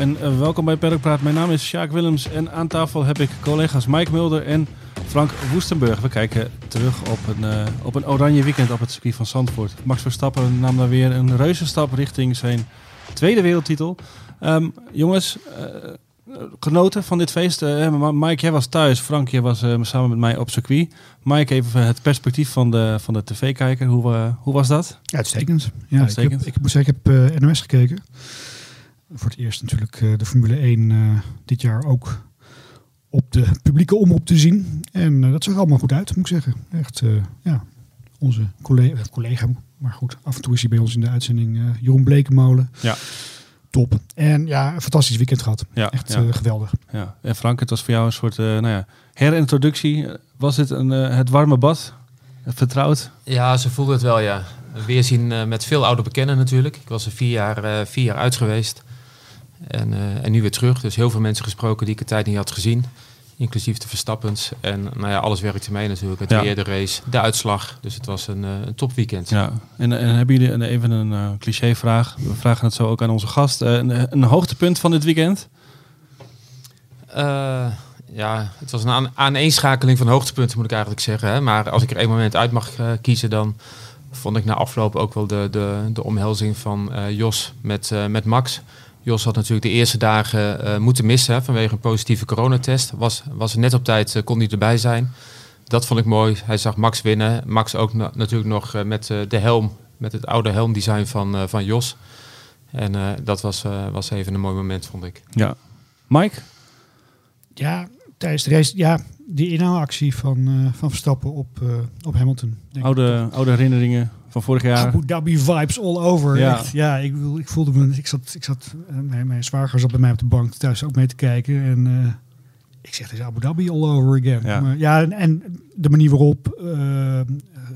En eh, welkom bij Peddelpraat. Mijn naam is Sjaak Willems en aan tafel heb ik collega's Mike Mulder en Frank Woestenburg. We kijken terug op een, eh, op een oranje weekend op het circuit van Zandvoort. Max Verstappen nam daar weer een reuzenstap richting zijn tweede wereldtitel. Ehm, jongens, eh, genoten van dit feest. Eh, Mike, jij was thuis. Frank, jij was samen met mij op circuit. Mike, even het perspectief van de, van de tv-kijker. Hoe, hoe was dat? Uitstekend. Ja, Uitstekend. Ik, heb, ik moet zeggen, ik heb NOS gekeken. Voor het eerst natuurlijk eh, de Formule 1 eh, dit jaar ook op de publieke omroep te zien. En eh, dat zag er allemaal goed uit, moet ik zeggen. Echt, eh, ja, onze collega, collega, maar goed, af en toe is hij bij ons in de uitzending, eh, Jeroen Blekemolen. Ja. Top. En ja, een fantastisch weekend gehad. Ja, Echt ja. geweldig. Ja. En Frank, het was voor jou een soort eh, nou ja, herintroductie. Was het een, het warme bad? Vertrouwd? Ja, ze voelde het wel, ja. Weerzien eh, met veel oude bekenden natuurlijk. Ik was er vier jaar, eh, vier jaar uit geweest. En, eh, en nu weer terug. Dus heel veel mensen gesproken die ik een tijd niet had gezien. Inclusief de Verstappens. En nou ja, alles werkte mee natuurlijk. Het Ja. weer, de race, de uitslag. Dus het was een, eh, een topweekend. Ja. En, en hebben jullie een, even een eh, clichévraag? We vragen het zo ook aan onze gast. Een, een hoogtepunt van dit weekend? Ja, het was een aan, aaneenschakeling van hoogtepunten moet ik eigenlijk zeggen. Hè. Maar als ik er één moment uit mag kiezen, dan vond ik na afloop ook wel de, de, de omhelzing van Jos met, met Max. Jos had natuurlijk de eerste dagen eh, moeten missen hè, vanwege een positieve coronatest. Was, was net op tijd, eh, kon niet erbij zijn. Dat vond ik mooi. Hij zag Max winnen. Max ook na- natuurlijk nog eh, met eh, de helm, met het oude helmdesign van, eh, van Jos. En eh, dat was, eh, was even een mooi moment, vond ik. Ja. Mike? Ja, tijdens de race, ja, die inhaalactie van, eh, van Verstappen op, eh, op Hamilton. denk ik. Oude, oude herinneringen van vorig jaar. Abu Dhabi vibes all over. Ja. Ja, ja ik, ik voelde me. Ik zat, ik zat eh, mijn, mijn zwager zat bij mij op de bank thuis ook mee te kijken. En ik zeg, het is Abu Dhabi all over again. Ja. Maar, ja en, en de manier waarop,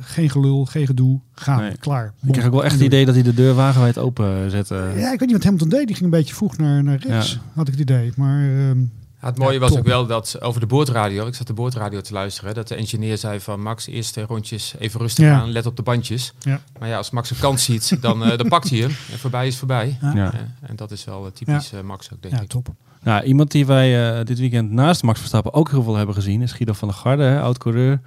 geen gelul, geen gedoe, gaan, Nee. klaar. Ik kreeg ook wel echt het idee dat hij de deur wagenwijd open zette. Ja, ik weet niet wat Hamilton deed. Die ging een beetje vroeg naar, naar rechts, Ja. had ik het idee. Maar ehm, Ja, het mooie Ja, was top. ook wel dat over de boordradio, ik zat de boordradio te luisteren, dat de engineer zei van Max, eerst rondjes even rustig Ja. aan, let op de bandjes. Ja. Maar ja, als Max een kans ziet, dan, eh, dan pakt hij hem. En voorbij is voorbij. Ja. Ja. Eh, en dat is wel eh, typisch eh, Max ook, denk ja, ik. top. Nou, iemand die wij eh, dit weekend naast Max Verstappen ook heel veel hebben gezien is Guido van der Garde, hè, oud-coureur.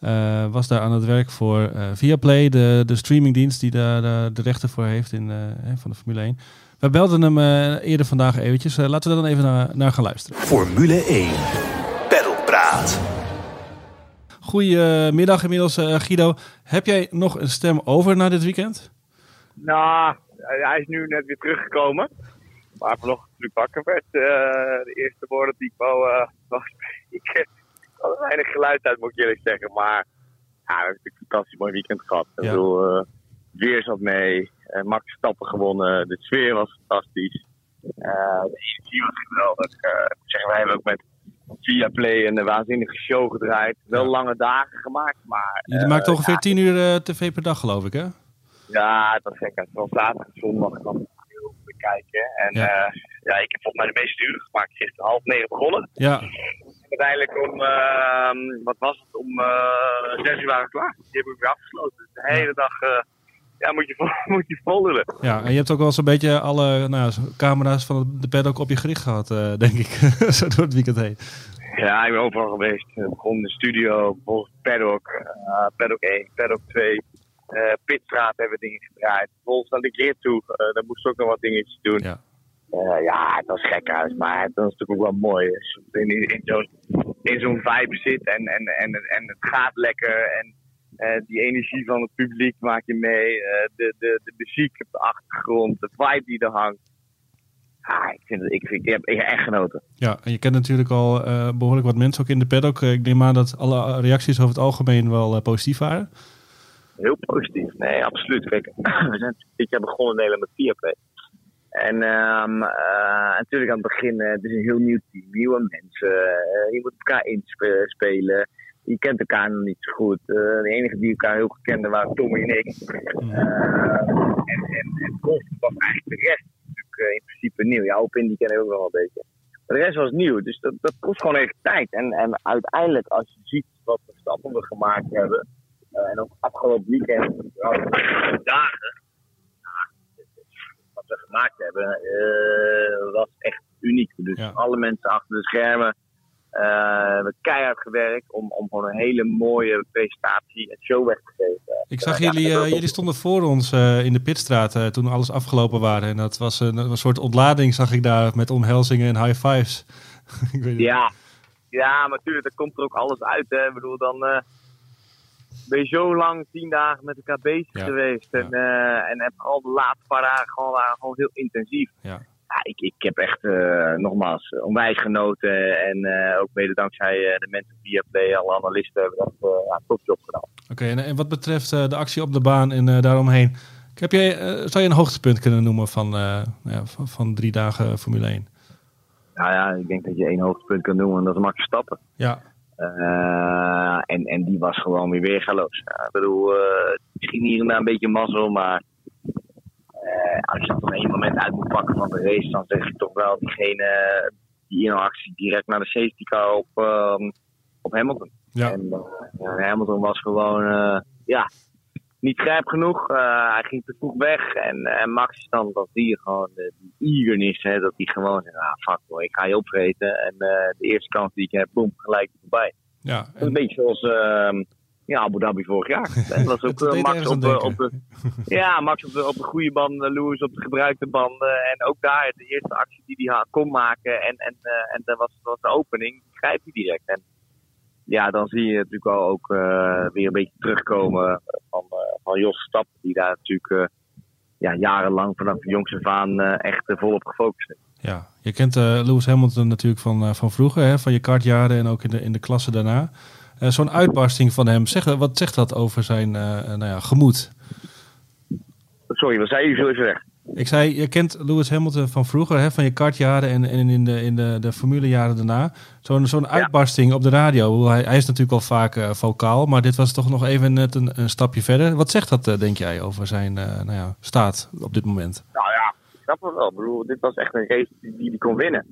Eh, was daar aan het werk voor eh Viaplay, de, de streamingdienst die daar de, de rechten voor heeft in, eh, hè, van de Formule 1. We belden hem eh, eerder vandaag eventjes. Eh, laten we daar dan even naar, naar gaan luisteren. Formule 1. Peddelpraat. Goedemiddag inmiddels, eh, Guido. Heb jij nog een stem over na dit weekend? Nou, hij is nu net weer teruggekomen. Maar vanochtend toen ik wakker werd, eh, de eerste woorden die ik wou, eh ik had er weinig geluid uit, moet ik eerlijk zeggen. Maar ja, we hebben natuurlijk een fantastisch mooi weekend gehad. Ik Ja. bedoel, eh, het weer zat mee, eh, Max Stappen gewonnen, de sfeer was fantastisch. Eh, de energie was geweldig. Eh, ik zeggen, wij hebben ook met Viaplay een waanzinnige show gedraaid. Wel Ja. lange dagen gemaakt, maar... Je maakt ongeveer ja, 10 uur tv per dag, geloof ik, hè? ja, het was gek. Het was zaterdag en zondag dan heel veel bekijken. En Ja. ja. ik heb volgens mij de meeste uren gemaakt. Gisteren half negen begonnen. Ja, Uiteindelijk om, ehm, wat was het, om eh zes uur waren we klaar. Die hebben we weer afgesloten. Dus de hele dag ja, moet je, moet je vol lullen. ja, en je hebt ook wel zo'n beetje alle nou, camera's van de pad ook op je gericht gehad, eh, denk ik. Zo door het weekend heen. Ja, ik ben overal geweest. Ik begon in de studio, vervolgens paddock, eh paddock 1, paddock 2. eh Pitstraat hebben we dingen gedraaid. Vervolgens naar de grid toe. daar moesten we ook nog wat dingetjes doen. Ja. Ja, het was gek huis, maar het was natuurlijk ook wel mooi. In, in zo'n in zo'n vibe zit en, en, en, en het gaat lekker. En eh, die energie van het publiek maak je mee. eh, de, de, de muziek op de achtergrond, de vibe die er hangt. Ah, ik, vind het, ik, vind, ik heb echt genoten. Ja, en je kent natuurlijk al eh, behoorlijk wat mensen ook in de paddock. Ik neem aan dat alle reacties over het algemeen wel positief waren. Heel positief. Nee, absoluut. Kijk, we zijn dit jaar begonnen Nederland met Viaplay. En ehm, eh, natuurlijk aan het begin, het is een heel nieuw team, nieuwe mensen. je moet elkaar inspelen. Je kent elkaar nog niet zo goed. Eh, de enige die elkaar heel goed kenden waren Tommy en ik. Eh, en, en, en was eigenlijk de rest natuurlijk eh, in principe nieuw. Ja, Opin die kennen we ook wel een beetje. Maar de rest was nieuw, dus dat, dat kost gewoon even tijd. En, en uiteindelijk, als je ziet wat voor stappen we gemaakt hebben, en ook afgelopen weekend, dagen, het is gemaakt hebben, was echt uniek. Dus Ja. alle mensen achter de schermen eh, hebben keihard gewerkt om, om gewoon een hele mooie presentatie en show weg te geven. Ik zag Ja, jullie, eh, jullie stonden voor ons eh, in de pitstraat eh, toen alles afgelopen waren. En dat was een, een soort ontlading, zag ik daar, met omhelzingen en high fives. ik weet niet. Ja, ja, maar natuurlijk, er komt er ook alles uit. Hè. Ik bedoel, dan eh, ben je zo lang, tien dagen met elkaar bezig Ja, geweest. En, eh en heb al de laatste paar dagen gewoon, waren gewoon heel intensief. Ja. Ja, ik, ik heb echt, eh, nogmaals, eh, onwijs genoten. En eh, ook mede dankzij de mensen via Play, alle analisten, hebben dat ja, top job gedaan. Oké, en, en wat betreft de actie op de baan en daaromheen. Heb jij, zou je een hoogtepunt kunnen noemen van, ja, van, van drie dagen Formule 1? Nou ja, ik denk dat je één hoogtepunt kan noemen en dat is Max Verstappen. Ja, en, en die was gewoon weer weergaloos. Ik bedoel, misschien hier en daar een beetje mazzel, maar als je op één moment uit moet pakken van de race, dan zeg je toch wel diegene die in actie direct naar de safety car op, ehm, op Hamilton. ja. En eh, Hamilton was gewoon, eh, ja, niet scherp genoeg. Eh, hij ging te vroeg weg. En, en Max dan, dat zie je gewoon, eh, die eagerness, hè, dat hij gewoon zegt, ah fuck hoor, ik ga je opvreten. En eh, de eerste kans die ik heb, boem, gelijk voorbij. ja. Dat is En, een beetje zoals ehm, ja, Abu Dhabi vorig jaar. Dat was ook eh, Max ergens op, de- op de, ja, Max op de, op de goede banden, Lewis op de gebruikte banden. En ook daar, de eerste actie die hij kon maken. En, en, eh, en dat was, was de opening, die grijpt hij direct. En ja, dan zie je natuurlijk wel ook eh, weer een beetje terugkomen van, eh, van Jos Stap. Die daar natuurlijk eh, ja, jarenlang vanaf de jongste vaan eh, echt eh, volop gefocust is. ja. Je kent eh, Lewis Hamilton natuurlijk van, eh, van vroeger, hè, van je kartjaren en ook in de, in de klasse daarna. Eh, Zo'n uitbarsting van hem, zeg, wat zegt dat over zijn eh, eh, nou ja, gemoed? Sorry, wat zei je zo even weg? Ik zei, je kent Lewis Hamilton van vroeger, hè, van je kartjaren en, en in de, in de, de formulejaren daarna. Zo'n zo'n uitbarsting op de radio. Hij, hij is natuurlijk al vaak eh, vocaal, maar dit was toch nog even net een, een stapje verder. Wat zegt dat, denk jij, over zijn nou ja, staat op dit moment? Nou ja, ik snap het wel. Ik bedoel, dit was echt een race die die, die kon winnen.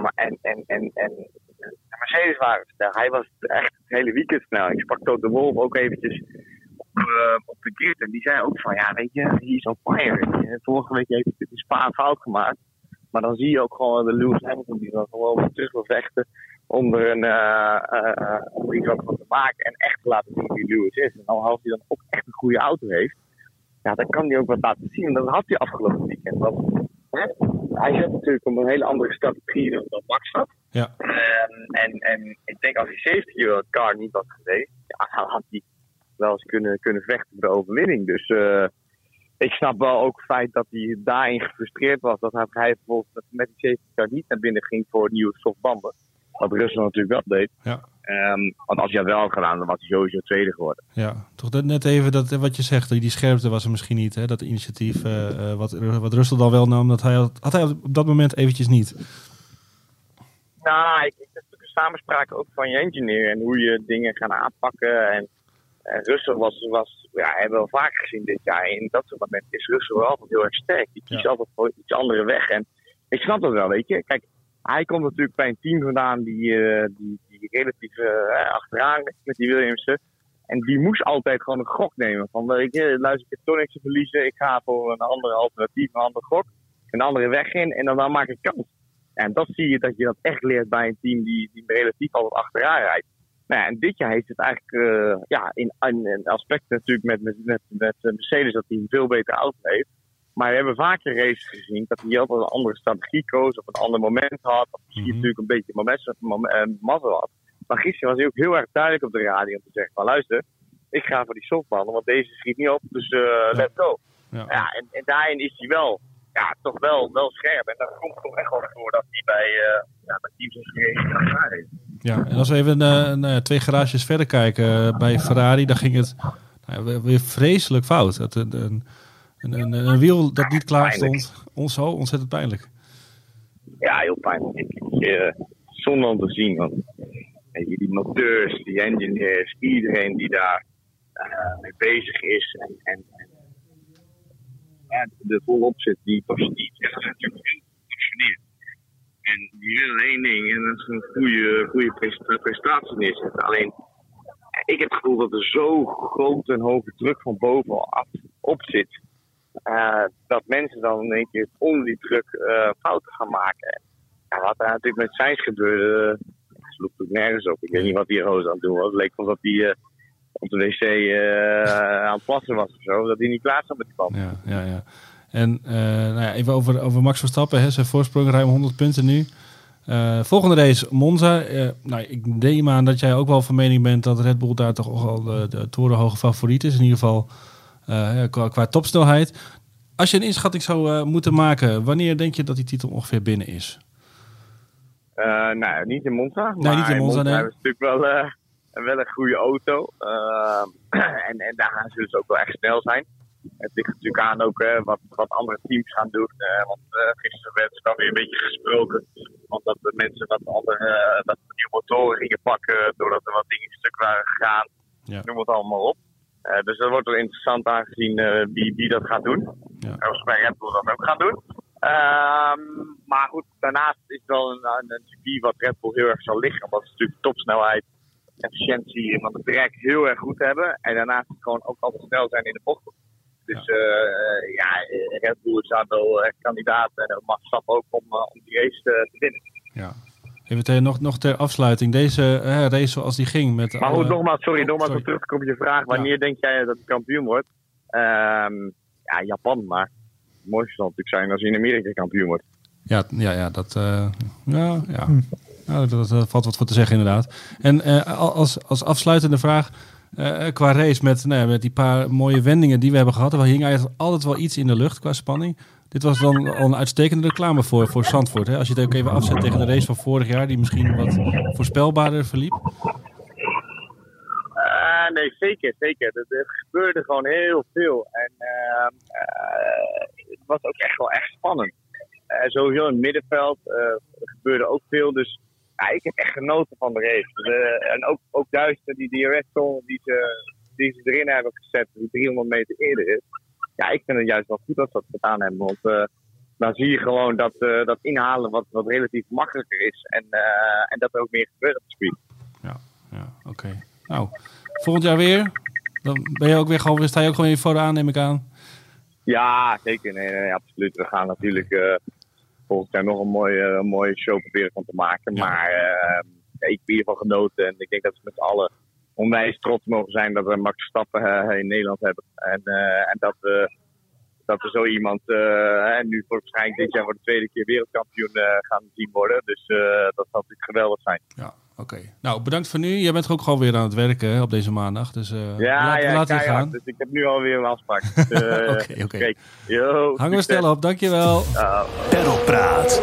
Maar en, en, en, en Mercedes. Hij was echt het hele weekend snel. Ik sprak Toto Wolff ook eventjes op, eh, op de grid. En die zei ook van, ja, weet je, hij is on fire. Vorige week heeft hij in Spa een fout gemaakt. Maar dan zie je ook gewoon de Lewis Hamilton die dan gewoon weer terug wil vechten onder een eh, eh, om er iets van te maken en echt te laten zien wie Lewis is. En dan als hij dan ook echt een goede auto heeft, ja, dan kan hij ook wat laten zien. En dat had hij afgelopen weekend. Want, hè, hij zet natuurlijk op een hele andere strategie dan Max had. Ja, Ehm, en, en ik denk als hij 70 euro car niet was geweest, ja, dan had hij wel eens kunnen, kunnen vechten voor de overwinning. Dus eh, ik snap wel ook het feit dat hij daarin gefrustreerd was. Dat hij, bijvoorbeeld met die 70 car niet naar binnen ging voor nieuwe softbanden. Wat Russell natuurlijk wel deed. ja. Ehm, want als hij dat wel had gedaan, dan was hij sowieso tweede geworden. Ja, toch dat net even dat, wat je zegt, die scherpte was er misschien niet. Hè? Dat initiatief eh, eh, wat, wat Russell dan wel nam, dat hij, had had hij op dat moment eventjes niet. Nou, ik, ik heb natuurlijk een samenspraak ook van je engineer en hoe je dingen gaat aanpakken. En, en Russell was, was ja, hebben we wel vaker gezien dit jaar. En in dat soort momenten is Russell wel altijd heel erg sterk. Die kiest Ja. altijd voor iets andere weg. En ik snap dat wel, weet je. Kijk, hij komt natuurlijk bij een team vandaan die, eh, die, die relatief eh, achteraan ligt met die Williamsen. En die moest altijd gewoon een gok nemen. Van, weet je, luister, ik heb toch te verliezen. Ik ga voor een andere alternatief, een andere gok. Een andere weg in en dan, dan maak ik kans. En dat zie je dat je dat echt leert bij een team die, die relatief altijd achteraan rijdt. Nou ja, en dit jaar heeft het eigenlijk eh, ja, in, in, aspecten natuurlijk met, met, met, met Mercedes dat hij een veel betere auto heeft. Maar we hebben vaker races gezien dat hij altijd een andere strategie koos of een ander moment had. Of misschien natuurlijk een beetje moment, mom- eh, mazzel had. Maar gisteren was hij ook heel erg duidelijk op de radio om te zeggen van luister, ik ga voor die softbanden, want deze schiet niet op, dus eh, let's go. Ja. Ja, en, en daarin is hij wel, ja, toch wel, wel scherp. En dat komt toch echt wel voor dat hij bij, eh ja, bij teams als elkaar heeft. Ja, en als we even nou twee garages verder kijken bij Ferrari, dan ging het nou weer- weer vreselijk fout. Dat een, een, een, een, wiel dat niet klaar stond, ons zo ontzettend pijnlijk. Ja, heel pijnlijk. Ik, eh, zonde om te zien. Want die monteurs, die engineers, iedereen die daar eh, mee bezig is en, en, en ja, er volop zit, die dat is natuurlijk heel gepassioneerd. En die willen één ding en dat is een goede, goede presta- prestatie neerzetten. Alleen, ik heb het gevoel dat er zo groot en hoge druk van bovenaf op zit. Eh, dat mensen dan in één keer onder die druk eh, fouten gaan maken. Ja, wat er natuurlijk met Sainz gebeurde, uh, sloeg natuurlijk nergens op. Ik weet niet wat die roos aan het doen was. Het leek alsof hij uh, op de wc uh, aan het plassen was of zo. Dat hij niet klaar zat met die band. Ja, ja, ja. En uh, nou ja, even over, over Max Verstappen. Hè. Zijn voorsprong ruim 100 punten nu. Uh, volgende race, Monza. Uh, nou, ik neem aan dat jij ook wel van mening bent dat Red Bull daar toch al de, de torenhoge favoriet is. In ieder geval qua, qua topsnelheid. Als je een inschatting zou moeten maken, wanneer denk je dat die titel ongeveer binnen is? nou, niet in Monza. Nee, niet in Monza, nee. is natuurlijk wel, wel een goede auto. en, en daar gaan ze dus ook wel echt snel zijn. Het ligt natuurlijk aan ook wat, wat andere teams gaan doen. Uh, want uh, gisteren werd er dan weer een beetje gesproken. Omdat de mensen wat andere dat nieuwe motoren gingen pakken. Doordat er wat dingen stuk waren gegaan. Ja. Noem het allemaal op. dus dat wordt wel interessant aangezien wie, wie dat gaat doen. Ja. Of bij Red Bull dat ook gaan doen. Um, maar goed, daarnaast is het wel een, een, een circuit wat Red Bull heel erg zal liggen. Omdat ze natuurlijk topsnelheid, efficiëntie van het bereik heel erg goed hebben. En daarnaast gewoon ook altijd snel zijn in de bocht. Dus ja, ja Red Bull is daar wel echt kandidaat en mag stappen ook om, om die race te, te winnen. Ja. Even ter, nog, nog ter afsluiting. Deze uh, race zoals die ging. Met maar goed, nogmaals, sorry, nogmaals om terug te op je vraag. Wanneer ja. denk jij dat het kampioen wordt? Um, ja, Japan, maar het mooiste zal natuurlijk zijn als hij in Amerika kampioen wordt. Ja, ja, ja dat, ja, ja. Hm. Nou, dat, dat, valt wat voor te zeggen inderdaad. En als, als afsluitende vraag... Uh, qua race met, nou met die paar mooie wendingen die we hebben gehad. Er hing eigenlijk altijd wel iets in de lucht qua spanning. Dit was dan een uitstekende reclame voor, voor Zandvoort. Hè? Als je het ook even afzet tegen de race van vorig jaar, die misschien wat voorspelbaarder verliep. Uh, nee, zeker, zeker. Er, gebeurde gewoon heel veel. En uh, het was ook echt wel echt spannend. sowieso in het middenveld gebeurde ook veel. Dus ja, ik heb echt genoten van de race. De, en ook, ook Duister, die DRS-zone die ze, die ze erin hebben gezet, die 300 meter eerder is. Ja, ik vind het juist wel goed dat ze dat gedaan hebben. Want uh, dan zie je gewoon dat, uh, dat inhalen wat, wat relatief makkelijker is. En, uh, en dat er ook meer gebeurt op het speed. Ja, ja oké. Okay. Nou, volgend jaar weer. Dan ben je ook weer gewoon, sta je ook gewoon voor de aan, neem ik aan. Ja, zeker. Nee, nee, absoluut. We gaan natuurlijk volgend jaar nog een mooie, een mooie show proberen van te maken. Ja. Maar uh, ik heb geval genoten. En ik denk dat we met allen onwijs trots mogen zijn dat we Max Verstappen uh, in Nederland hebben. En, uh, en dat, we, dat we zo iemand en nu voor waarschijnlijk dit jaar voor de tweede keer wereldkampioen gaan zien worden. Dus dat zal natuurlijk geweldig zijn. Ja. Oké. Okay. Nou, bedankt voor nu. Jij bent ook gewoon weer aan het werken hè, op deze maandag. Dus uh, ja, laat, ja, laat gaan. Dus ik heb nu alweer een afspraak. Oké, uh, oké. Okay. Hang we snel op. Dankjewel. Uh, Perlpraat.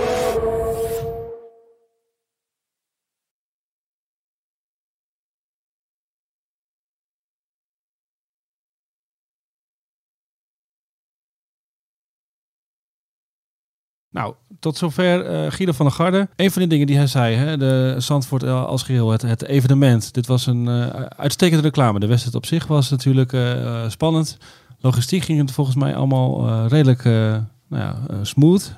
Nou, tot zover uh, Guido van der Garde. Een van de dingen die hij zei, hè, de Zandvoort als geheel, het, het evenement. Dit was een uh, uitstekende reclame. De wedstrijd op zich was natuurlijk spannend. Logistiek ging het volgens mij allemaal redelijk nou ja, smooth.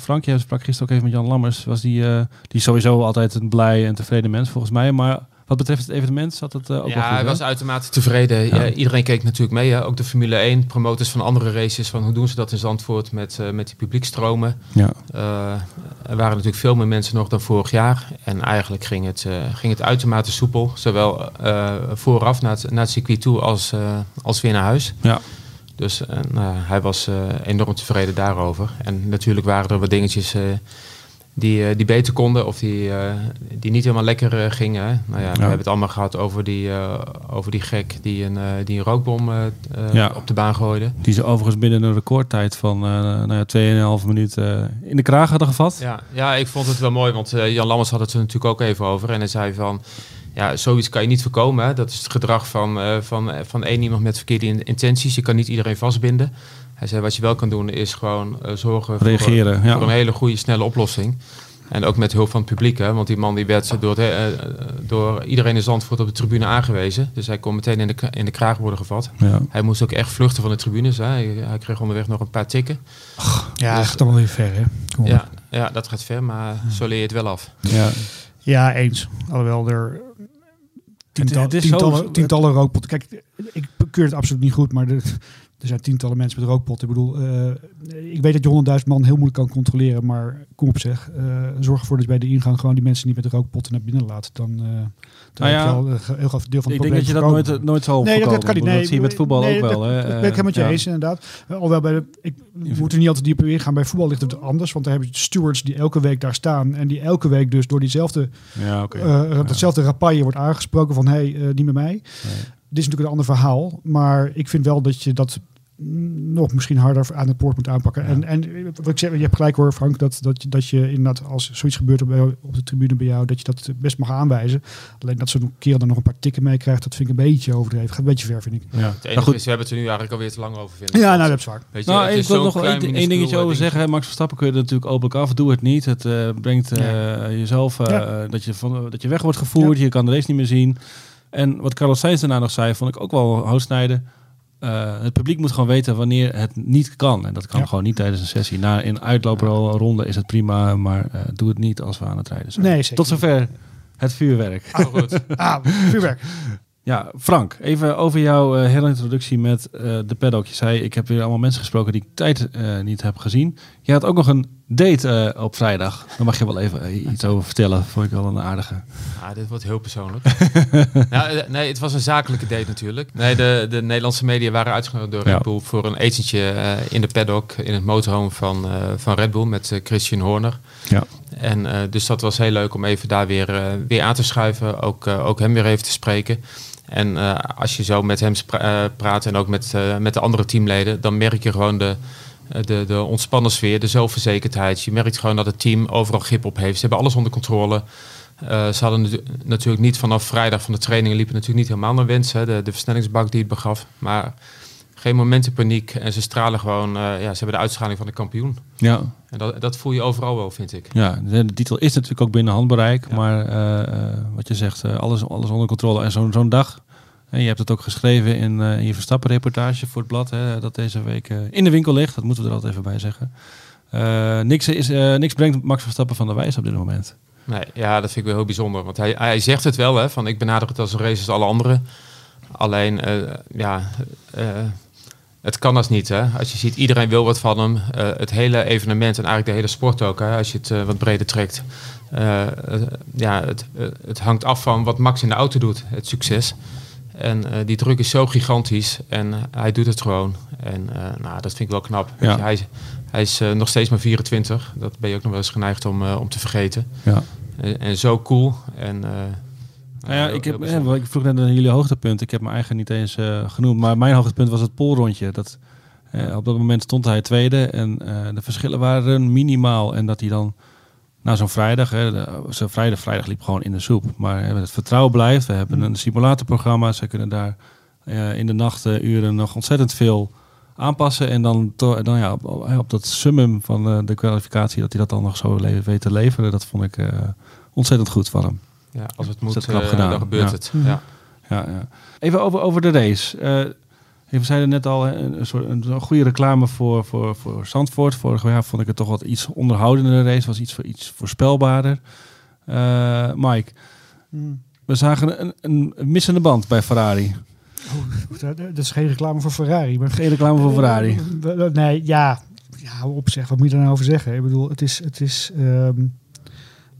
Frank, jij sprak gisteren ook even met Jan Lammers. Was die, die sowieso altijd een blij en tevreden mens volgens mij. Maar wat betreft het evenement zat het uh, ook ja, hij was uitermate tevreden. Ja. Ja, iedereen keek natuurlijk mee. Hè? Ook de Formule 1, promotors van andere races. Van hoe doen ze dat in Zandvoort met, uh, met die publiekstromen. Ja. Uh, er waren natuurlijk veel meer mensen nog dan vorig jaar. En eigenlijk ging het, ging het uitermate soepel. Zowel vooraf naar het, naar het circuit toe als, als weer naar huis. Ja. Dus hij was enorm tevreden daarover. En natuurlijk waren er wat dingetjes die, die beter konden of die, uh, die niet helemaal lekker uh, gingen. Nou ja, ja, we hebben het allemaal gehad over die, over die gek die een, die een rookbom ja. op de baan gooide. Die ze overigens binnen een recordtijd van nou ja, 2,5 minuten in de kraag hadden gevat. Ja, ja, ik vond het wel mooi, want Jan Lammers had het er natuurlijk ook even over. En hij zei van, ja, zoiets kan je niet voorkomen. Hè? Dat is het gedrag van, van, van één iemand met verkeerde intenties. Je kan niet iedereen vastbinden. Hij zei, wat je wel kan doen is gewoon uh, zorgen Reageren, voor, ja. voor, een hele goede, snelle oplossing. En ook met hulp van het publiek, hè? want die man die werd door, uh, door iedereen in Zandvoort op de tribune aangewezen. Dus hij kon meteen in de, in de kraag worden gevat. Ja. Hij moest ook echt vluchten van de tribunes. Hè? Hij, hij kreeg onderweg nog een paar tikken. Ach, ja, dus, gaat dan wel weer ver, hè? Ja, ja, dat gaat ver, maar ja. zo leer je het wel af. Ja, ja eens. Alhoewel er tiental, tientallen, tientallen rookpotten... Kijk, ik keur het absoluut niet goed, maar de, Er zijn tientallen mensen met rookpotten. Ik bedoel, eh, ik weet dat je honderdduizend man heel moeilijk kan controleren, maar kom op zeg. eh, zorg ervoor dat je bij de ingang gewoon die mensen niet met de rookpotten naar binnen laat. Dan, dan Nou heb je ja, al een heel groot deel van Ik het denk dat je dat nooit, nooit zal Nee, dat, voorkomen. dat kan niet. Ik Nee, dat zie je met voetbal nee, ook wel. Dat, Hè. dat ben ik helemaal met je Ja. eens, inderdaad. Uh, Alhoewel, bij de, ik, we moeten er niet altijd diep op ingaan. Bij voetbal ligt het anders. Want daar heb je stewards die elke week daar staan. En die elke week dus door diezelfde, Ja, datzelfde rapaille wordt aangesproken van... hé, hey, niet met mij. Dit is natuurlijk een ander verhaal. Maar ik vind wel dat je dat nog misschien harder aan het poort moet aanpakken. En, en wat ik zeg, je hebt gelijk hoor Frank, dat, dat, je, dat je inderdaad als zoiets gebeurt op, op de tribune bij jou, dat je dat best mag aanwijzen. Alleen dat zo'n kerel dan nog een paar tikken mee krijgt, dat vind ik een beetje overdreven. Gaat een beetje ver, vind ik. Ja. Het Nou, enige goed. is, we hebben het er nu eigenlijk alweer te lang over vinden. Ja, nou dat is waar. Weet je, Nou, het ik wil nog één dingetje over dingetje. zeggen. Max Verstappen kun je er natuurlijk openlijk af. Doe het niet. Het eh, brengt eh, jezelf eh, Ja. dat, je van, dat je weg wordt gevoerd. Je kan de race niet meer zien. En wat Carlos Sainz daarna nog zei, vond ik ook wel houtsnijden. Eh, het publiek moet gewoon weten wanneer het niet kan. En dat kan Ja. gewoon niet tijdens een sessie. Na een uitloopronde is het prima, maar eh, doe het niet als we aan het rijden zijn. Nee, zeker Tot zover het vuurwerk. Maar goed. Ah, vuurwerk. Ja, Frank, even over jouw eh, hele introductie met eh, de paddock. Je zei, ik heb weer allemaal mensen gesproken die ik tijd eh, niet heb gezien. Je had ook nog een date op vrijdag. Daar mag je wel even iets over vertellen. Vond ik wel een aardige. Ah, dit wordt heel persoonlijk. nou, nee, het was een zakelijke date natuurlijk. Nee, de, de Nederlandse media waren uitgenodigd door Ja. Red Bull voor een etentje in de paddock in het motorhome van, van Red Bull met Christian Horner. Ja. En eh, dus dat was heel leuk om even daar weer, eh, weer aan te schuiven. Ook, eh, ook hem weer even te spreken. En als je zo met hem praat en ook met, met de andere teamleden, dan merk je gewoon de, de, de ontspannen sfeer, de zelfverzekerdheid. Je merkt gewoon dat het team overal grip op heeft. Ze hebben alles onder controle. Ze hadden natu- natuurlijk niet vanaf vrijdag van de trainingen liepen natuurlijk niet helemaal naar wens. Hè, de, de versnellingsbak die het begaf. Maar geen momenten paniek. En ze stralen gewoon, eh, ja, ze hebben de uitstraling van de kampioen. Ja, En dat, dat voel je overal wel, vind ik. ja de, de titel is natuurlijk ook binnen handbereik. Ja. Maar eh, eh, wat je zegt, alles, alles onder controle. En zo'n zo'n dag. En je hebt het ook geschreven in, in je Verstappen-reportage voor het blad. Hè, dat deze week in de winkel ligt. Dat moeten we er altijd even bij zeggen. Niks, is, niks brengt Max Verstappen van de wijs op dit moment. Nee, ja, dat vind ik wel heel bijzonder. Want hij, hij zegt het wel, hè, van ik benader het als een race als alle anderen. Alleen, ja, het kan als niet. Hè. Als je ziet, iedereen wil wat van hem. Eh, het hele evenement en eigenlijk de hele sport ook, hè, als je het eh, wat breder trekt. Eh, ja, het, het hangt af van wat Max in de auto doet, het succes. En die druk is zo gigantisch en hij doet het gewoon. En nou, dat vind ik wel knap. Weet Ja. je, hij, is- hij is nog steeds maar 24. Dat ben je ook nog wel eens geneigd om, om te vergeten. Ja. En, en zo cool. En, Nou ja, ik, heb, eh, ik vroeg net naar jullie hoogtepunt. Ik heb mijn eigen niet eens eh, genoemd. Maar mijn hoogtepunt was het polrondje. Dat, eh, op dat moment stond hij tweede. En eh, de verschillen waren minimaal. En dat hij dan na zo'n vrijdag... Hè, zo'n vrijdag, vrijdag liep gewoon in de soep. Maar het vertrouwen blijft. We hebben een simulatorprogramma. Ze kunnen daar in de nachturen nog ontzettend veel aanpassen. En dan, dan ja, op, op dat summum van de kwalificatie... dat hij dat dan nog zo weet te leveren. Dat vond ik ontzettend goed van hem. Ja, als het moet, dat knap eh, gedaan, dan gebeurt ja. het. Mhm. Ja. Ja, ja. Even over, over de race. Eh we zeiden net al, een, een soort, een, een goede reclame voor, voor, voor Zandvoort. Vorig jaar vond ik het toch wat iets onderhoudender race. Was iets, voor, iets voorspelbaarder. Eh, Mike, Hmm. we zagen een, een missende band bij Ferrari. Oh, dat, is geen reclame voor Ferrari. Maar Geen reclame voor Ferrari. Eh, eh, Nee, ja. Ja, hou op zeg. Wat moet je daar nou over zeggen? Ik bedoel, het is... Het is ehm,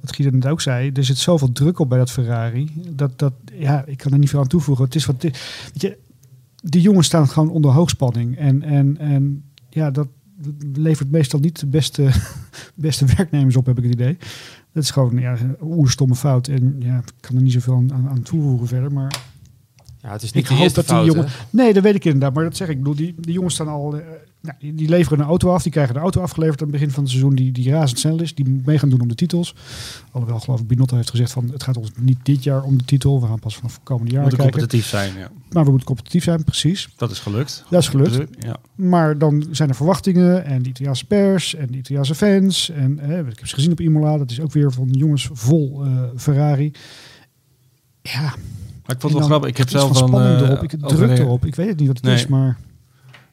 wat Guido net ook zei, er zit zoveel druk op bij dat Ferrari. Dat, dat, ja, ik kan er niet veel aan toevoegen. Het is wat... Weet je, die jongens staan gewoon onder hoogspanning. En, en, en ja, dat levert meestal niet de beste, beste werknemers op, heb ik het idee. Dat is gewoon ja, een oerstomme fout. En ja, ik kan er niet zoveel aan, aan, toevoegen verder. Maar ja, het is niet Ik de hoop eerste dat die jongen- hè? Nee, dat weet ik inderdaad. Maar dat zeg ik. Ik bedoel, die, die jongens staan al. eh, nou, die, die leveren een auto af. Die krijgen de auto afgeleverd aan het begin van het seizoen. Die, die razendsnel is. Die mee gaan doen om de titels. Alhoewel, geloof ik, Binotto heeft gezegd van het gaat ons niet dit jaar om de titel. We gaan pas vanaf het komende jaar Moeten kijken. competitief zijn, ja. Maar we moeten competitief zijn, precies. Dat is gelukt. Dat is gelukt. Ja. Maar dan zijn er verwachtingen en de Italiaanse pers en de Italiaanse fans. En eh, ik heb ze gezien op Imola. Dat is ook weer van jongens vol eh, Ferrari. Ja, Maar ik vond het wel grappig. Ik heb zelf van spanning eh, erop. Ik druk erop. Ik weet het niet wat het Nee. is, maar...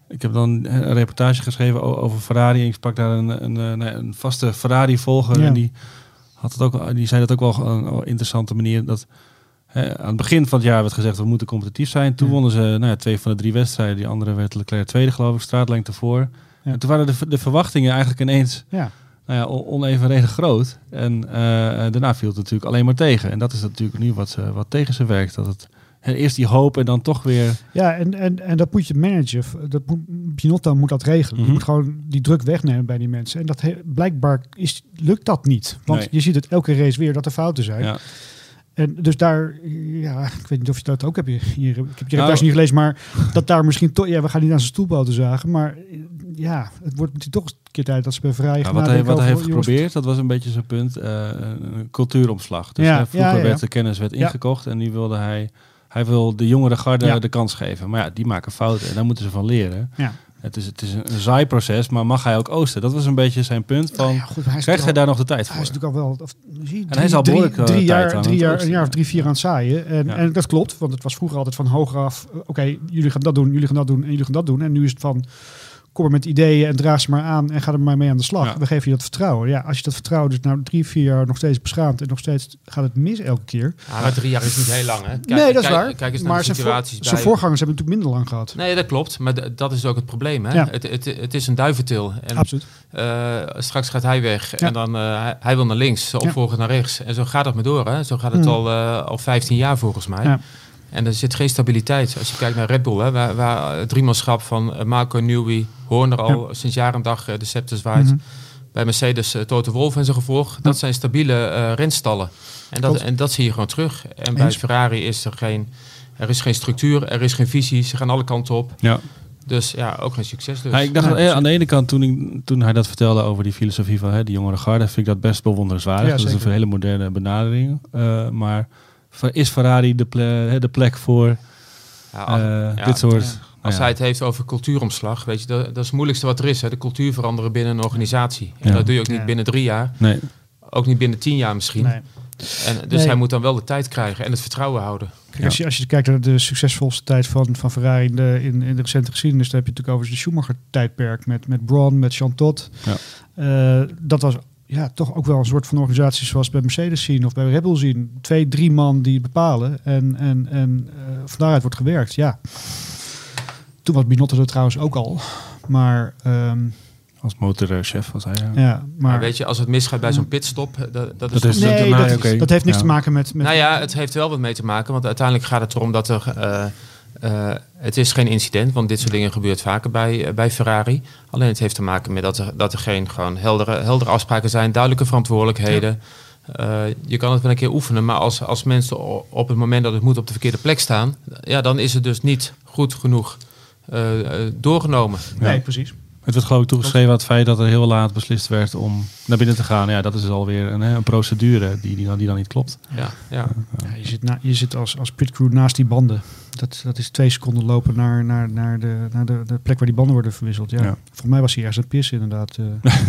Ik heb dan een reportage geschreven over Ferrari. Ik sprak daar een, een, een, een vaste Ferrari-volger. Ja. En die, had het ook, die zei dat ook wel een interessante manier. Dat Hè, aan het begin van het jaar werd gezegd, we moeten competitief zijn. Toen Ja. wonnen ze nou ja, twee van de drie wedstrijden. Die andere werd Leclerc tweede, geloof ik, straatlengte voor. En toen waren de, de verwachtingen eigenlijk ineens Ja. Nou ja, on- onevenredig groot. En eh, daarna viel het natuurlijk alleen maar tegen. En dat is natuurlijk nu wat, ze- wat tegen ze werkt. Dat het eerst die hoop en dan toch weer... Ja, en, en, en dat moet je managen. Dat moet, Binotto moet dat regelen. Mhm. Je moet gewoon die druk wegnemen bij die mensen. En dat he- blijkbaar is, lukt dat niet. Want Nee. je ziet het elke race weer dat er fouten zijn. Ja, En dus daar, ja, ik weet niet of je dat ook hebt. Hier, ik heb je Nou- niet gelezen, maar dat daar misschien toch, ja, we gaan niet aan zijn stoelpoten zagen, maar ja, het wordt natuurlijk toch een keer tijd dat ze bij Vrij Ja, wat hij, wat hij heeft geprobeerd, dat was een beetje zijn punt, eh, een cultuuromslag. Dus Ja, vroeger ja, werd de kennis werd ingekocht en nu wilde hij, hij wil de jongere garde de kans geven. Maar ja, die maken fouten en daar moeten ze van leren. Ja. Het is, het is een, saai proces, maar mag hij ook oosten? Dat was een beetje zijn punt van, ja, goed, hij krijgt hij daar nog de tijd voor? hij is natuurlijk al wel, of, je, hij is al drie, behoorlijk, eh, drie, tijd jaar, aan drie jaar, een jaar of drie, vier aan het zaaien. En, Ja. en dat klopt, want het was vroeger altijd van hogeraf, eh, oké, jullie gaan dat doen, jullie gaan dat doen en jullie gaan dat doen. En nu is het van, kom er met ideeën en draag ze maar aan en ga er maar mee aan de slag. Ja. We geven je dat vertrouwen. Ja, als je dat vertrouwen dus nou drie, vier jaar nog steeds beschaamt en nog steeds gaat het mis elke keer. Ja, maar drie jaar is niet heel lang, hè? Kijk, nee, dat is kijk- waar. Kijk eens naar maar de zijn, voor- situaties zijn bij... voorgangers hebben natuurlijk minder lang gehad. Nee, dat klopt. Maar dat is ook het probleem, hè? Ja. Het, het, het is een duiventil. En Absoluut. eh, straks gaat hij weg Ja. en dan eh, hij, wil naar links, de opvolger naar rechts. En zo gaat het maar door, hè? Zo gaat het Hmm. al, eh, al 15 jaar volgens mij. En er zit geen stabiliteit. Als je kijkt naar Red Bull, hè, waar, waar het driemanschap van eh, Marco Newey, Horner al sinds jaar en dag eh, de scepter zwaait. Mhm. Bij Mercedes uh, Toto Wolff en zijn gevolg. Dat zijn stabiele eh, renstallen. En dat, Klopt. en dat zie je gewoon terug. En bij. Ferrari is er geen, er is geen structuur, er is geen visie. Ze gaan alle kanten op. Ja. Dus ja, ook geen succes dus. Ja, ik dacht Ja, eh, aan de ene kant, toen, ik, toen hij dat vertelde over die filosofie van hè, die jongere garde, vind ik dat best bewonderenswaardig. Ja, dat is een hele moderne benadering. Eh, maar is Ferrari de, ple- de plek voor Ja, als- eh, ja, dit soort... ja. nou Als ja. hij het heeft over cultuuromslag, weet je, dat, dat is het moeilijkste wat er is. Hè? De cultuur veranderen binnen een organisatie. En Ja. dat doe je ook niet Ja. binnen drie jaar. Nee, Ook niet binnen tien jaar misschien. Nee. En, dus Nee. hij moet dan wel de tijd krijgen en het vertrouwen houden. Kijk, als, je, als je kijkt naar de succesvolste tijd van, van Ferrari in de, in, in de recente geschiedenis, dan heb je het natuurlijk over de Schumacher-tijdperk met, met Braun, met Jean Todt. Ja. Eh, dat was ja, toch ook wel een soort van organisatie zoals bij Mercedes zien of bij Red Bull zien. Twee, drie man die bepalen en, en, en eh, van daaruit wordt gewerkt. Ja. Toen was Binotto er trouwens ook al. Maar, ehm, als motorchef was hij. ja. ja, Maar, maar weet je, als het misgaat bij zo'n pitstop, eh, dat, dat is... Dat is- nee, dat, heeft niks Ja. te maken met... met Nou ja, het heeft wel wat mee te maken, want uiteindelijk gaat het erom dat er... eh, eh, het is geen incident, want dit soort dingen gebeurt vaker bij, eh, bij Ferrari. Alleen het heeft te maken met dat er, dat er geen gewoon heldere, heldere afspraken zijn, duidelijke verantwoordelijkheden. Eh, je kan het wel een keer oefenen, maar als, als mensen op het moment dat het moet op de verkeerde plek staan, ja, dan is het dus niet goed genoeg doorgenomen. nee, precies. Het werd geloof ik toegeschreven aan het feit dat er heel laat beslist werd om naar binnen te gaan. Ja, dat is alweer een, hè, een procedure die, die, dan, die dan niet klopt. Ja, ja. Ja, je, zit na, je zit als, als pitcrew naast die banden. Dat, dat is twee seconden lopen naar, naar, naar, de, naar de, de plek waar die banden worden verwisseld. Ja. Ja. Volgens mij was hij ergens aan het pissen inderdaad. eh.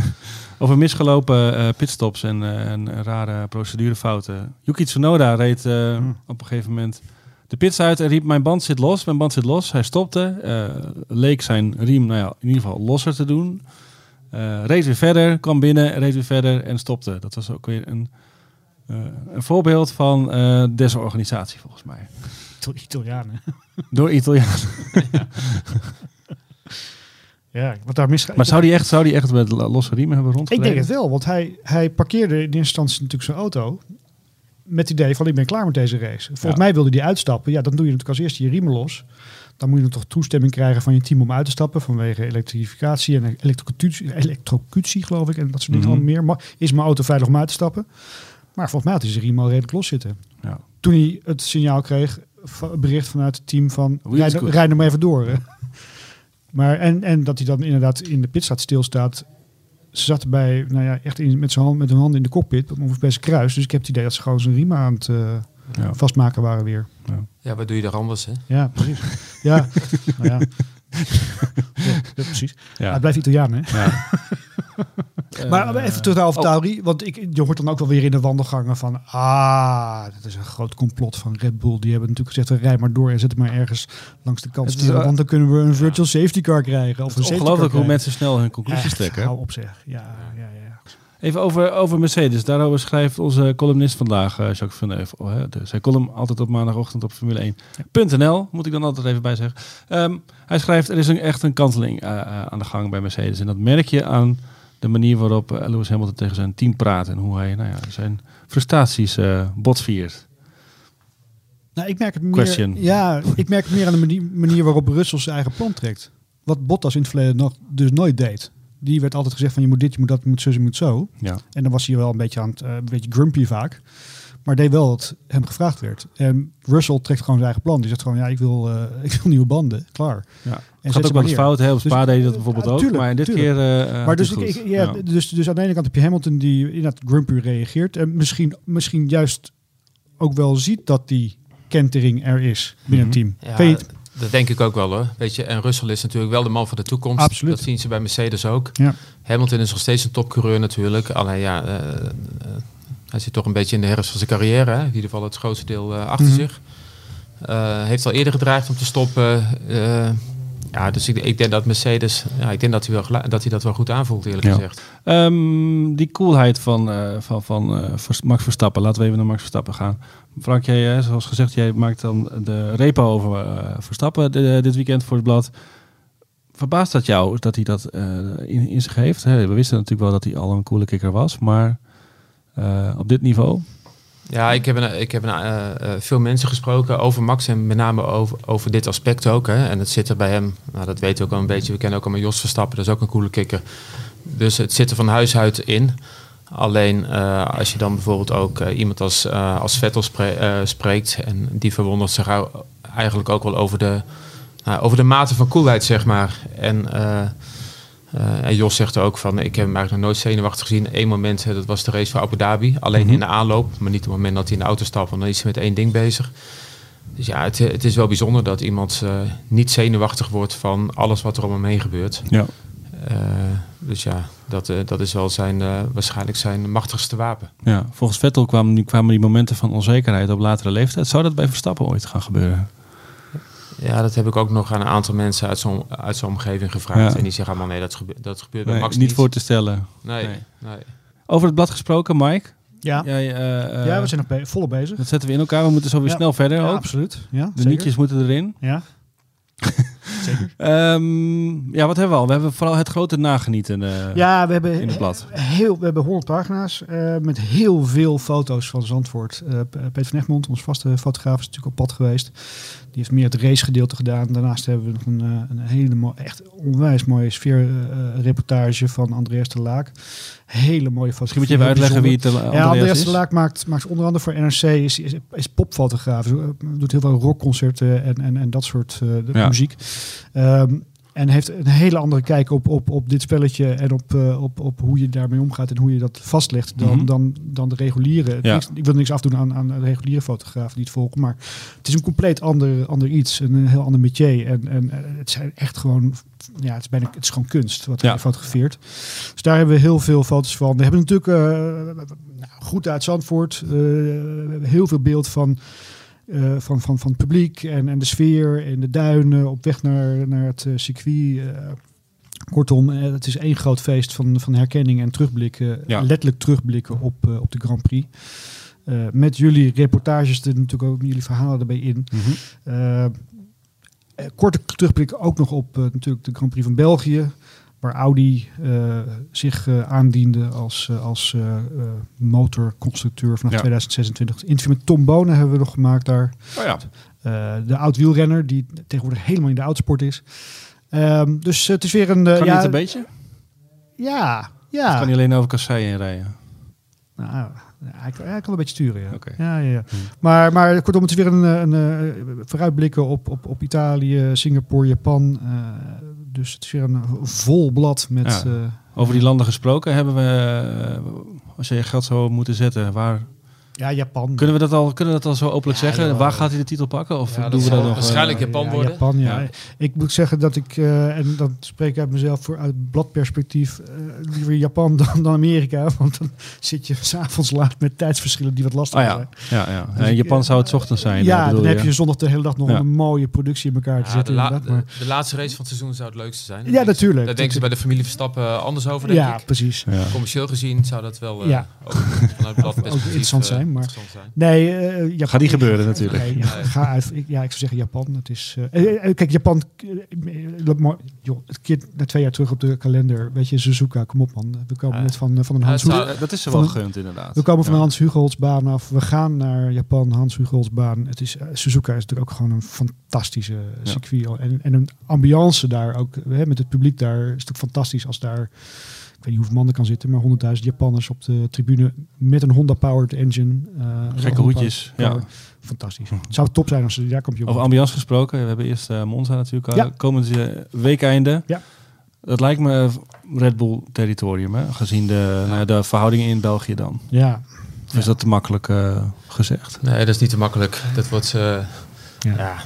Over misgelopen eh, pitstops en, eh, en rare procedurefouten. Yuki Tsunoda reed eh, Hmm. op een gegeven moment de pits uit en riep mijn band zit los, mijn band zit los. Hij stopte, eh, leek zijn riem nou ja, in ieder geval losser te doen. Eh, reed weer verder, kwam binnen, reed weer verder en stopte. Dat was ook weer een, eh, een voorbeeld van desorganisatie volgens mij. Door Italianen. Door Italianen. Ja, wat daar misgaat. Maar zou die echt, zou die echt met losse riemen hebben ik rondgereden? denk het wel, want hij, hij parkeerde in eerste instantie natuurlijk zijn auto. Met het idee van ik ben klaar met deze race. Volgens Ja. mij wilde hij uitstappen. Ja, dan doe je natuurlijk als eerste je riemen los. Dan moet je toch toestemming krijgen van je team om uit te stappen. Vanwege elektrificatie en elektrocutie, elektrocutie geloof ik. En dat soort dingen allemaal meer. Ma- Is mijn auto veilig om uit te stappen? Maar volgens mij had hij zijn riem al redelijk los zitten. Ja. Toen hij het signaal kreeg, bericht vanuit het team van rijd, rijd hem maar even door. hè. maar en, en dat hij dan inderdaad in de pitstraat stilstaat. Ze zat bij, nou ja, echt in, met zijn hand, met hun handen in de cockpit, bij zijn kruis. Dus ik heb het idee dat ze gewoon zijn riem aan het eh, Ja. vastmaken waren weer. ja, wat doe je er anders, hè? Ja, precies. ja, nou ja. Ja, precies. Ja. Hij blijft Italiaan, hè? Ja. Maar Eh, even terug naar over oh. Tauri. Want ik, je hoort dan ook wel weer in de wandelgangen van... Ah, dat is een groot complot van Red Bull. Die hebben natuurlijk gezegd, rij maar door en zet hem maar ergens langs de kant eh, Want dan kunnen we een virtual safety car krijgen. Of Het een is safety ongelooflijk hoe mensen snel hun conclusies Echt, trekken. hou op zeg. Ja, ja, ja. Even over, over Mercedes. Daarover schrijft onze columnist vandaag, uh, Jacques hè, de, zijn column altijd op maandagochtend op Formule1.nl, moet ik dan altijd even bij zeggen. Ehm, hij schrijft, er is een, echt een kanteling uh, aan de gang bij Mercedes. En dat merk je aan de manier waarop uh, Lewis Hamilton tegen zijn team praat. En hoe hij nou ja, zijn frustraties botviert. Nou, ik merk het meer, ja, ik merk het meer aan de manier, manier waarop Russell zijn eigen plan trekt. Wat Bottas in het verleden nog dus nooit deed die werd altijd gezegd van je moet dit, je moet dat, je moet zo, je moet zo. Ja. En dan was hij wel een beetje aan het, uh, een beetje grumpy vaak. Maar deed wel wat hem gevraagd werd. En Russell trekt gewoon zijn eigen plan. Die zegt gewoon, ja, ik wil, uh, ik wil nieuwe banden. Klaar. Ja. En gaat ook wel eens fout. Spa dus, deed dat bijvoorbeeld ook. Tuurlijk, maar dit tuurlijk. keer uh, Maar dus, ik, ik, ja, ja, Dus, dus aan de ene kant heb je Hamilton die in dat grumpy reageert. En misschien, misschien juist ook wel ziet dat die kentering er is binnen mm -hmm. het team. Ja, dat denk ik ook wel hoor. Weet je, en Russell is natuurlijk wel de man van de toekomst. Absoluut. Dat zien ze bij Mercedes ook. Ja. Hamilton is nog steeds een topcoureur natuurlijk. Alleen ja, uh, uh, hij zit toch een beetje in de herfst van zijn carrière. Hè? In ieder geval het grootste deel uh, achter mm -hmm. zich. heeft al eerder gedreigd om te stoppen. Ja, dus ik, ik, denk dat Mercedes, ja, ik denk dat hij, wel, dat, hij dat wel goed aanvoelt eerlijk ja. gezegd. Um, die coolheid van, van, van Max Verstappen. Laten we even naar Max Verstappen gaan. Frank, jij, zoals gezegd, jij maakt dan de repo over uh, Verstappen dit weekend voor het blad. Verbaast dat jou dat hij dat in, in, zich heeft? Hè? We wisten natuurlijk wel dat hij al een coole kikker was, maar op dit niveau? Ja, ik heb, een, ik heb een, veel mensen gesproken over Max en met name over, over dit aspect ook. Hè. En het zit er bij hem, nou, dat weten we ook al een beetje. We kennen ook allemaal Jos Verstappen, dat is ook een coole kikker. Dus het zit er van huis uit in. Alleen uh, als je dan bijvoorbeeld ook iemand als, als Vettel spre spreekt en die verwondert zich eigenlijk ook wel over de, over de mate van coolheid, zeg maar. En, en Jos zegt er ook van, ik heb hem eigenlijk nog nooit zenuwachtig gezien. Eén moment, dat was de race van Abu Dhabi, alleen mm -hmm. in de aanloop, maar niet op het moment dat hij in de auto stapt, want dan is hij met één ding bezig. Dus ja, het, het is wel bijzonder dat iemand niet zenuwachtig wordt van alles wat er om hem heen gebeurt. Ja. Uh, dus ja, dat, dat is wel zijn, waarschijnlijk zijn machtigste wapen. Ja, volgens Vettel kwamen, kwamen die momenten van onzekerheid op latere leeftijd. Zou dat bij Verstappen ooit gaan gebeuren? Ja, dat heb ik ook nog aan een aantal mensen uit zo'n uit zo'n omgeving gevraagd. Ja. En die zeggen allemaal, nee, dat, gebe dat gebeurt bij nee, Max niet. niet. voor te stellen. Nee, nee. nee. Over het blad gesproken, Mike. Ja. Jij, ja, we zijn nog be volop bezig. Dat zetten we in elkaar. We moeten zo weer ja. snel verder ja, ook. absoluut. Ja, de nietjes moeten erin. Ja. Zeker. Um, ja, wat hebben we al? We hebben vooral het grote nagenieten uh, ja, we hebben in het blad. Heel, we hebben 100 pagina's uh, met heel veel foto's van Zandvoort. Uh, Peter van Egmond, ons vaste fotograaf, is natuurlijk op pad geweest. Die heeft meer het racegedeelte gedaan. Daarnaast hebben we nog een, een hele mooie, echt onwijs mooie sfeerreportage van Andreas de Laak. Hele mooie foto's. Misschien moet je even uitleggen wie het Andreas Ja, Andreas is. Laak maakt, maakt onder andere voor NRC, is, is, is popfotograaf. Doet heel veel rockconcerten en, en, en dat soort ja. muziek. Um, en heeft een hele andere kijk op, op, op dit spelletje en op, uh, op, op hoe je daarmee omgaat en hoe je dat vastlegt dan, mm -hmm. dan, dan de reguliere. Ja. Niks, ik wil niks afdoen aan, aan de reguliere fotografen die het volgen, maar het is een compleet ander, ander iets, een heel ander métier. En, en het zijn echt gewoon, ja, het is, bijna, het is gewoon kunst wat ja. je fotografeert. Dus daar hebben we heel veel foto's van. We hebben natuurlijk uh, goed uit Zandvoort, uh, heel veel beeld van. Uh, van, van, van het publiek en, en de sfeer en de duinen op weg naar, naar het uh, circuit. Uh, kortom, het is één groot feest van, van herkenning en terugblikken. Ja. Letterlijk terugblikken op, op de Grand Prix. met jullie reportages, er natuurlijk ook jullie verhalen erbij in. Mm -hmm. korte terugblik ook nog op natuurlijk de Grand Prix van België waar Audi uh, zich uh, aandiende als, uh, als motorconstructeur vanaf Ja. 2026. Het interview met Tom Bonen hebben we nog gemaakt daar. Oh ja. De oud-wielrenner die tegenwoordig helemaal in de autosport is. Um, dus het is weer een... Kan ja, niet een beetje? Ja, ja. kan hij alleen over kasseien rijden? Nou, hij, kan, hij kan een beetje sturen, ja. Ja, ja, ja. Hmm. Maar, maar kortom, het is weer een, een, een vooruitblikken op, op, op Italië, Singapore, Japan. Dus het is weer een vol blad met... Ja. Over die landen gesproken hebben we, uh, als je je geld zou moeten zetten, waar Ja, Japan. Kunnen we dat al, kunnen we dat al zo openlijk Ja, zeggen? Waar gaat hij de titel pakken? Of Ja, doen dat we dat nog? eh, waarschijnlijk Japan ja, worden. Japan, ja. Ja. Ik moet zeggen dat ik, eh, en dat spreek ik uit mezelf voor uit bladperspectief, eh, liever Japan dan, dan Amerika. Want dan zit je s'avonds laat met tijdsverschillen die wat lastig ja, zijn. ja, ja. Dus ik, Japan zou het 's ochtends zijn. ja, dan heb je zondag de hele dag nog Ja. een mooie productie in elkaar te Ja, zetten. de, la- inderdaad, maar- de, de laatste race van het seizoen zou het leukste zijn. Ja, natuurlijk. Daar denken ze bij de familie Verstappen anders over, denk ja, ik. precies. Ja. Commercieel gezien zou dat wel eh, Ja. ook vanuit bladperspectief, interessant zijn, maar-. Nee, eh, Japan, Gaat niet gebeuren natuurlijk. Nee, Nee. ga uit. Ik, ja, ik zou zeggen Japan. Het is, eh, eh, kijk, Japan. mooi. joh, het keert na twee jaar terug op de kalender. Weet je, Suzuka, kom op man. We komen Ja. net van, van een Ja, Hans Eh, dat is er Van wel gegund inderdaad. We komen van Ja. de Hans Hugeltsbaan af. We gaan naar Japan, Hans Hugeltsbaan. Het is, Suzuka is natuurlijk ook gewoon een fantastische Ja. circuit. En, en een ambiance daar ook. Hè, met het publiek daar is het ook fantastisch als daar... Ik weet niet hoeveel man er kan zitten, maar 100.000 Japanners op de tribune met een Honda-powered engine. eh, Gekke hoedjes. Ja. Fantastisch. Het zou top zijn als ze daar komt. je Over ambiance gesproken. We hebben eerst eh, Monza natuurlijk. al. Ja. Komend eh, weekeinde. Ja. Dat lijkt me Red Bull territorium, hè? gezien de, nou ja, de verhoudingen in België dan. Ja, Of is dat te makkelijk eh, gezegd? Nee, dat is niet te makkelijk. Dat wordt... eh, Ja. ja.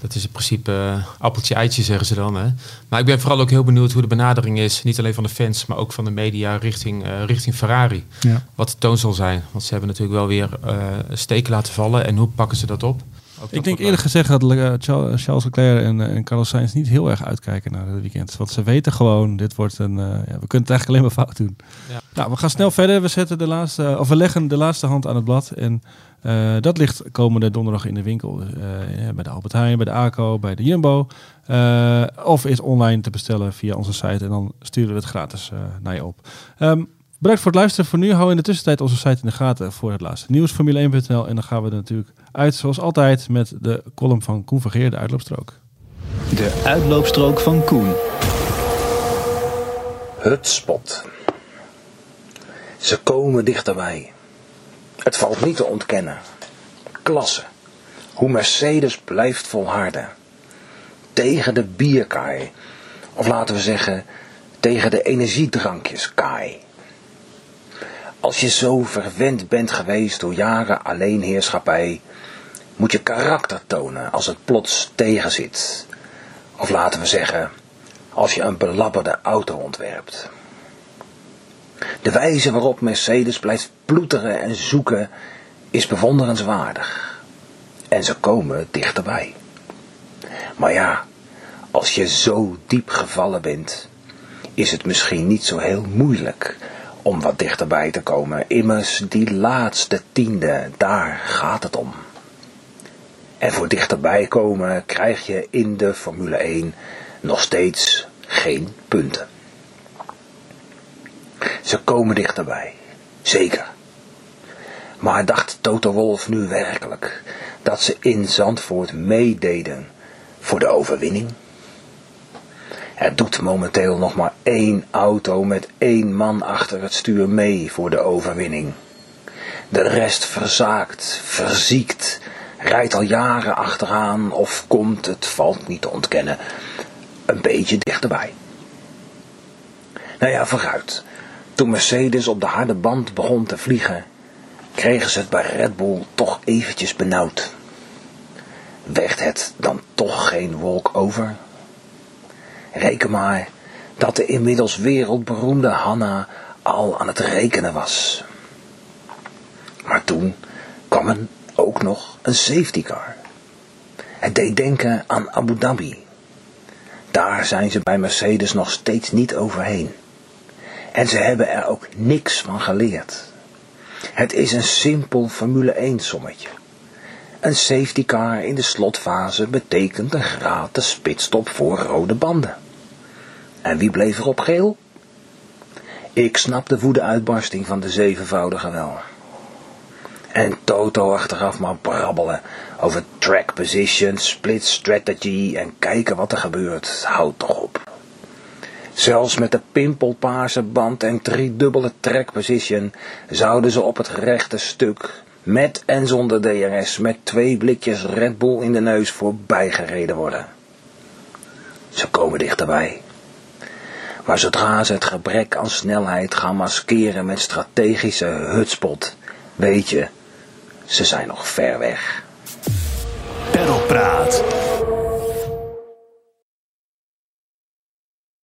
Dat is in principe eh, appeltje eitje, zeggen ze dan. Hè? Maar ik ben vooral ook heel benieuwd hoe de benadering is. Niet alleen van de fans, maar ook van de media richting, eh, richting Ferrari. ja. Wat de toon zal zijn. Want ze hebben natuurlijk wel weer eh steken laten vallen. En hoe pakken ze dat op? Ik denk eerlijk gezegd dat eh, Charles Charles Leclerc en, eh, en Carlos Sainz niet heel erg uitkijken naar het weekend. Want ze weten gewoon, dit wordt een, eh, ja, we kunnen het eigenlijk alleen maar fout doen. Ja. Nou, we gaan snel verder. We, zetten de laatste, of we leggen de laatste hand aan het blad. En eh, dat ligt komende donderdag in de winkel. Eh, ja, bij de Albert Heijn, bij de ACO, bij de Jumbo. Eh, of is online te bestellen via onze site. En dan sturen we het gratis eh, naar je op. Ehm, Bedankt voor het luisteren. Voor nu hou in de tussentijd onze site in de gaten voor het laatste nieuws. Formule1.nl. En dan gaan we er natuurlijk uit, zoals altijd, met de column van Koen Vergeer, de uitloopstrook. De uitloopstrook van Koen. Hutspot. Ze komen dichterbij. Het valt niet te ontkennen. Klasse. Hoe Mercedes blijft volharden. Tegen de bierkaai. Of laten we zeggen, tegen de energiedrankjeskaai. Als je zo verwend bent geweest door jaren alleenheerschappij, moet je karakter tonen als het plots tegenzit. Of laten we zeggen, als je een belabberde auto ontwerpt. De wijze waarop Mercedes blijft ploeteren en zoeken is bewonderenswaardig. En ze komen dichterbij. Maar ja, als je zo diep gevallen bent, is het misschien niet zo heel moeilijk om wat dichterbij te komen. Immers, die laatste tiende, daar gaat het om. En voor dichterbij komen krijg je in de Formule 1 nog steeds geen punten. Ze komen dichterbij, zeker. Maar dacht Toto Wolf nu werkelijk dat ze in Zandvoort meededen voor de overwinning? Er doet momenteel nog maar één auto met één man achter het stuur mee voor de overwinning. De rest verzaakt, verziekt, rijdt al jaren achteraan of komt, het valt niet te ontkennen, een beetje dichterbij. Nou ja, vooruit. Toen Mercedes op de harde band begon te vliegen, kregen ze het bij Red Bull toch eventjes benauwd. Werd het dan toch geen wolk over? Reken maar dat de inmiddels wereldberoemde Hanna al aan het rekenen was. Maar toen kwam er ook nog een safety car. Het deed denken aan Abu Dhabi. Daar zijn ze bij Mercedes nog steeds niet overheen. En ze hebben er ook niks van geleerd. Het is een simpel Formule 1 sommetje. Een safety car in de slotfase betekent een gratis pitstop voor rode banden. En wie bleef er op geel? Ik snap de woede-uitbarsting van de zevenvoudige wel. En Toto achteraf maar brabbelen over track position, split strategy en kijken wat er gebeurt. Houd toch op. Zelfs met de pimpelpaarse band en driedubbele track position zouden ze op het rechte stuk, met en zonder DRS, met twee blikjes Red Bull in de neus voorbij gereden worden. Ze komen dichterbij. Maar zodra ze het gebrek aan snelheid gaan maskeren met strategische hutspot, weet je, Ze zijn nog ver weg. Perlpraat.